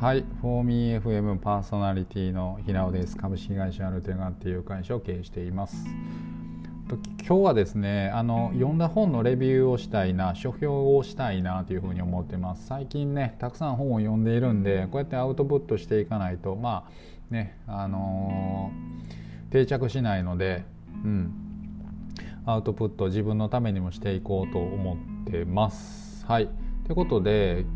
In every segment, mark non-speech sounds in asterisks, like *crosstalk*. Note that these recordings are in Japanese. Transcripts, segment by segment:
はい、フォーミー FM パーソナリティの平尾です。株式会社アルテガっていう会社を経営しています。今日はですね、あの読んだ本のレビューをしたいな、書評をしたいなというふうに思ってます。最近ね、たくさん本を読んでいるんで、こうやってアウトプットしていかないと、まあね、あのー、定着しないので、うん、アウトプット自分のためにもしていこうと思ってます。はい。ということで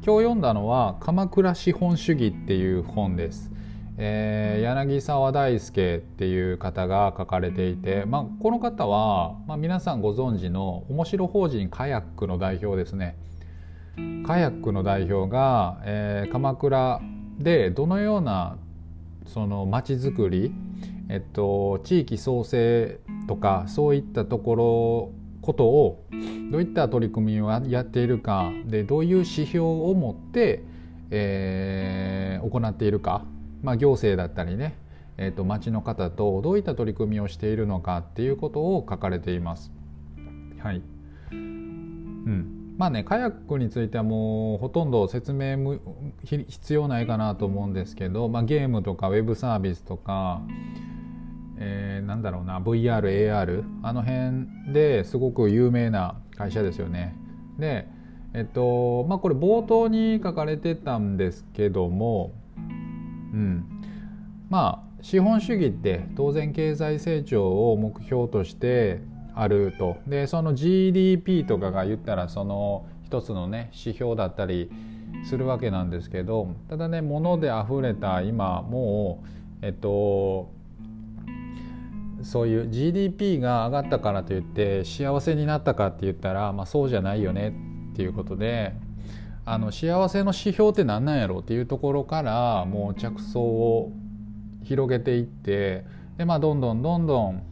今日読んだのは「鎌倉資本主義」っていう本です。えー、柳沢大輔っていう方が書かれていて、まあ、この方は、まあ、皆さんご存知の面白法人カヤックの代表ですね。カヤックの代表が、えー、鎌倉でどのようなその町づくり、えっと、地域創生とかそういったところことをどういった取り組みをやっているかでどういう指標を持って、えー、行っているか、まあ、行政だったりね、えー、と町の方とどういった取り組みをしているのかっていうことを書かれています。はい、うん。まあねカヤックについてはもうほとんど説明も必要ないかなと思うんですけど、まあ、ゲームとかウェブサービスとか、えー、なんだろうな VRAR あの辺ですごく有名な会社ですよね。でえっとまあこれ冒頭に書かれてたんですけどもうん。まあ資本主義って当然経済成長を目標としてあると。でその GDP とかが言ったらその一つのね指標だったりするわけなんですけどただね物で溢れた今もうえっとそういう GDP が上がったからといって幸せになったかって言ったら、まあ、そうじゃないよねっていうことであの幸せの指標って何なんやろうっていうところからもう着想を広げていってで、まあ、どんどんどんどん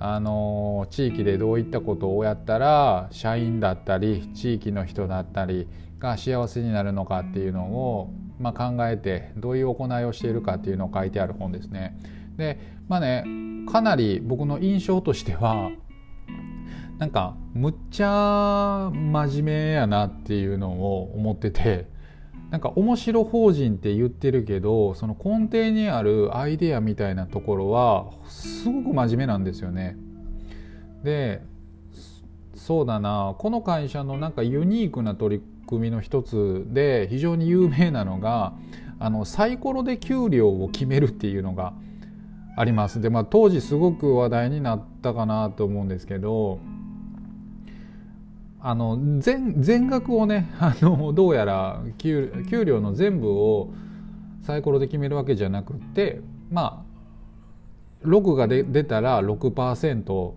あの地域でどういったことをやったら社員だったり地域の人だったりが幸せになるのかっていうのを、まあ、考えてどういう行いをしているかっていうのを書いてある本ですね。でまあねかなり僕の印象としてはなんかむっちゃ真面目やなっていうのを思っててなんか面白法人って言ってるけどその根底にあるアイデアみたいなところはすごく真面目なんですよね。でそうだなこの会社のなんかユニークな取り組みの一つで非常に有名なのがあのサイコロで給料を決めるっていうのがあります。で、まあ、当時すごく話題になったかなと思うんですけどあの全全額をね *laughs* あのどうやら給給料の全部をサイコロで決めるわけじゃなくてまあ6がで出たら6%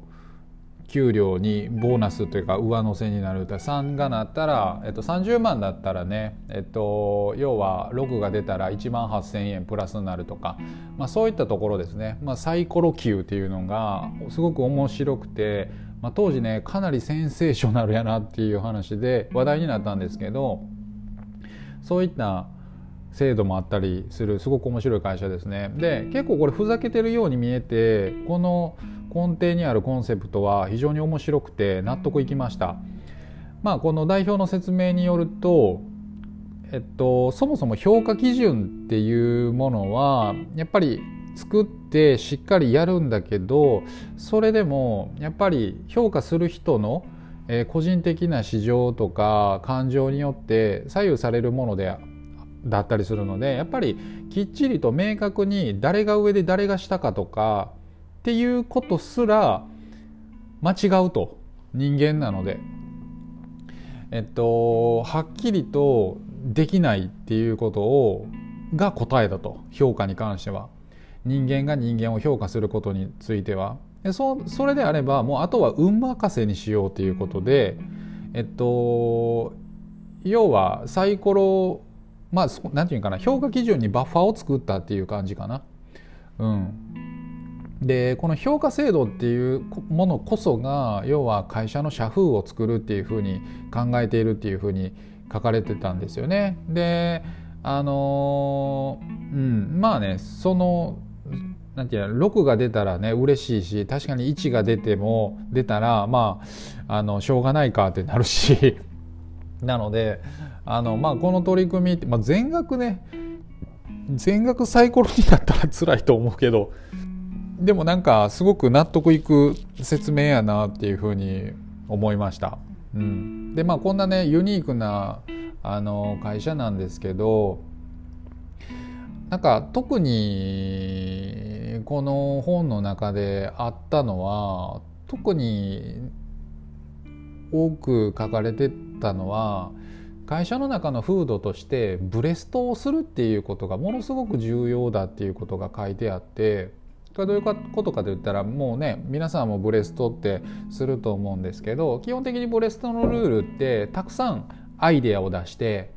給料にボーナスというか上乗せになる3がなったら、えっと、30万だったらね、えっと、要は6が出たら1万8,000円プラスになるとか、まあ、そういったところですね、まあ、サイコロ級っていうのがすごく面白くて、まあ、当時ねかなりセンセーショナルやなっていう話で話題になったんですけどそういった制度もあったりするすごく面白い会社ですね。で結構これふざけてるように見えてこの根底にあるコンセプトは非常に面白くて納得いきました。まあ、この代表の説明によると、えっと、そもそも評価基準っていうものはやっぱり作ってしっかりやるんだけどそれでもやっぱり評価する人の個人的な市場とか感情によって左右されるものでだったりするのでやっぱりきっちりと明確に誰が上で誰が下かとかっていうことすら間違うと。人間なので。えっと、はっきりとできないっていうことをが答えだと。評価に関しては。人間が人間を評価することについては。でそそれであればもうあとは運任せにしようということでえっと要はサイコロまあ何て言うかな。評価基準にバッファーを作ったっていう感じかな。うん、でこの評価制度っていうものこそが要は会社の社風を作るっていうふうに考えているっていうふうに書かれてたんですよね。であのうんまあねそのなんていうの6が出たらね嬉しいし確かに1が出ても出たらまああのしょうがないかってなるし *laughs* なのであの、まあ、この取り組みって、まあ、全額ね全額サイコロになったら辛いと思うけどでもなんかすごく納得いく説明やなっていうふうに思いました。うん、でまあこんなねユニークなあの会社なんですけどなんか特にこの本の中であったのは特に多く書かれてたのは会社の中の風土としてブレストをするっていうことがものすごく重要だっていうことが書いてあってこれどういうことかといったらもうね皆さんもブレストってすると思うんですけど基本的にブレストのルールってたくさんアイデアを出して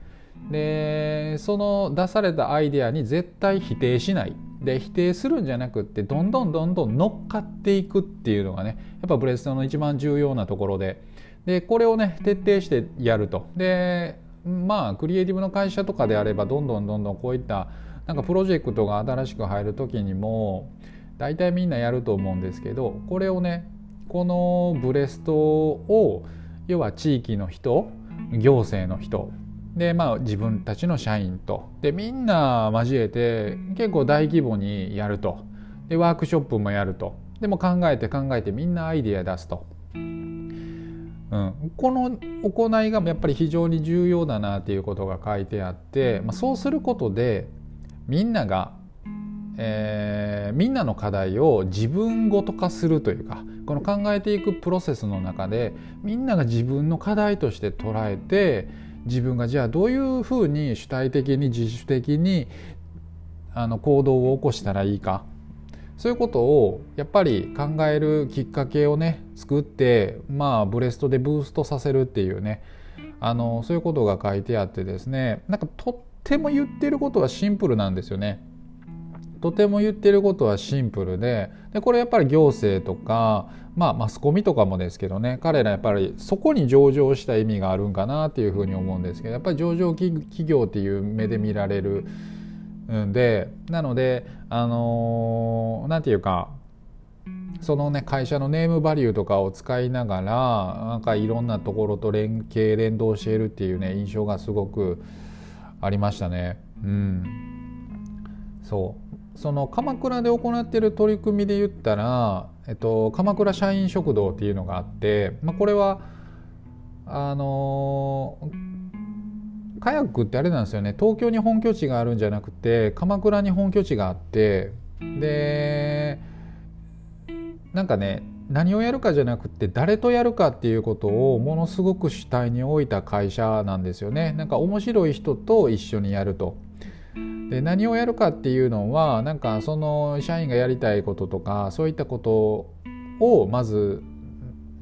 でその出されたアイデアに絶対否定しない。で否定するんじゃなくってどんどんどんどん乗っかっていくっていうのがねやっぱブレストの一番重要なところで。でこれをね徹底してやると。でまあクリエイティブの会社とかであればどんどんどんどんこういったなんかプロジェクトが新しく入る時にも大体みんなやると思うんですけどこれをねこのブレストを要は地域の人行政の人でまあ自分たちの社員とでみんな交えて結構大規模にやると。でワークショップもやると。でも考えて考えてみんなアイデア出すと。うん、この行いがやっぱり非常に重要だなっていうことが書いてあって、まあ、そうすることでみんなが、えー、みんなの課題を自分ごと化するというかこの考えていくプロセスの中でみんなが自分の課題として捉えて自分がじゃあどういうふうに主体的に自主的にあの行動を起こしたらいいかそういうことをやっぱり考えるきっかけをね作ってまあブレストでブーストさせるっていうねあのそういうことが書いてあってですねなんかとっても言ってることはシンプルなんですよね。とても言ってることはシンプルででこれやっぱり行政とか、まあ、マスコミとかもですけどね彼らやっぱりそこに上場した意味があるんかなっていうふうに思うんですけどやっぱり上場企業っていう目で見られるんでなのであの何て言うかそのね会社のネームバリューとかを使いながらなんかいろんなところと連携連動しているっていうね印象がすごくありましたね。うん、そうその鎌倉で行っている取り組みで言ったら、えっと、鎌倉社員食堂っていうのがあって、まあ、これはあのカヤックってあれなんですよね東京に本拠地があるんじゃなくて鎌倉に本拠地があってでなんかね何をやるかじゃなくて誰とやるかっていうことをものすごく主体に置いた会社なんですよね。なんか面白い人と一緒にやると。で何をやるかっていうのはなんかその社員がやりたいこととかそういったことをまず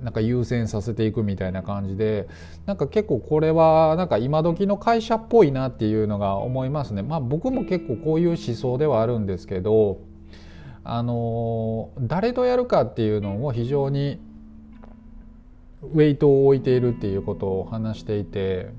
なんか優先させていくみたいな感じでなんか結構これはなんか今時の会社っぽいなっていうのが思いますね。まあ僕も結構こういう思想ではあるんですけどあの誰とやるかっていうのを非常にウェイトを置いているっていうことを話していて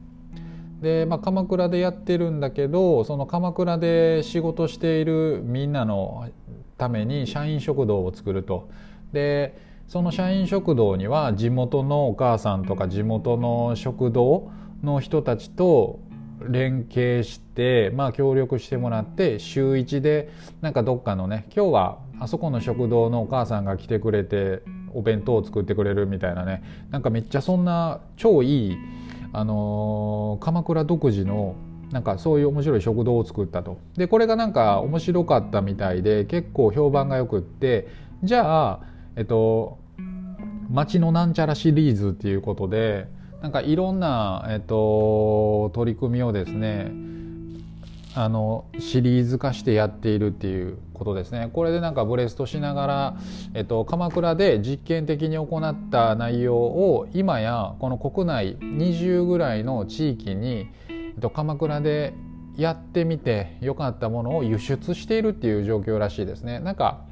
で、まあ、鎌倉でやってるんだけどその鎌倉で仕事しているみんなのために社員食堂を作ると。でその社員食堂には地元のお母さんとか地元の食堂の人たちと連携して、まあ、協力してもらって週1でなんかどっかのね今日はあそこの食堂のお母さんが来てくれてお弁当を作ってくれるみたいなねなんかめっちゃそんな超いい、あのー、鎌倉独自のなんかそういう面白い食堂を作ったと。でこれがなんか面白かったみたいで結構評判がよくってじゃあえっと町のなんちゃらシリーズっていうことでなんかいろんな、えっと、取り組みをですねあのシリーズ化してやっているっていうことですねこれでなんかブレストしながら、えっと、鎌倉で実験的に行った内容を今やこの国内20ぐらいの地域に、えっと、鎌倉でやってみて良かったものを輸出しているっていう状況らしいですね。なんか、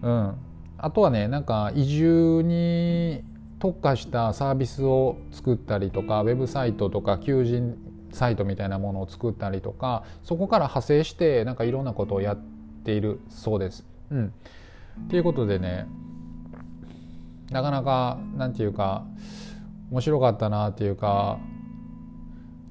うん、あとはねなんか移住に特化したサービスを作ったりとかウェブサイトとか求人サイトみたいなものを作ったりとかそこから派生してなんかいろんなことをやっているそうです。うん、っていうことでねなかなかなんていうか面白かったなっていうか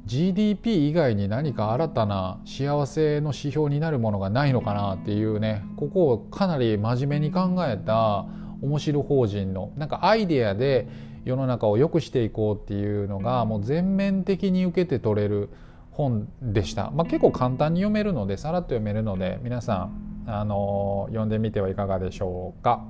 GDP 以外に何か新たな幸せの指標になるものがないのかなっていうねここをかなり真面目に考えた面白法人のなんかアイデアで世の中を良くしていこうっていうのがもう全面的に受けて取れる本でした、まあ、結構簡単に読めるのでさらっと読めるので皆さんあの読んでみてはいかがでしょうか。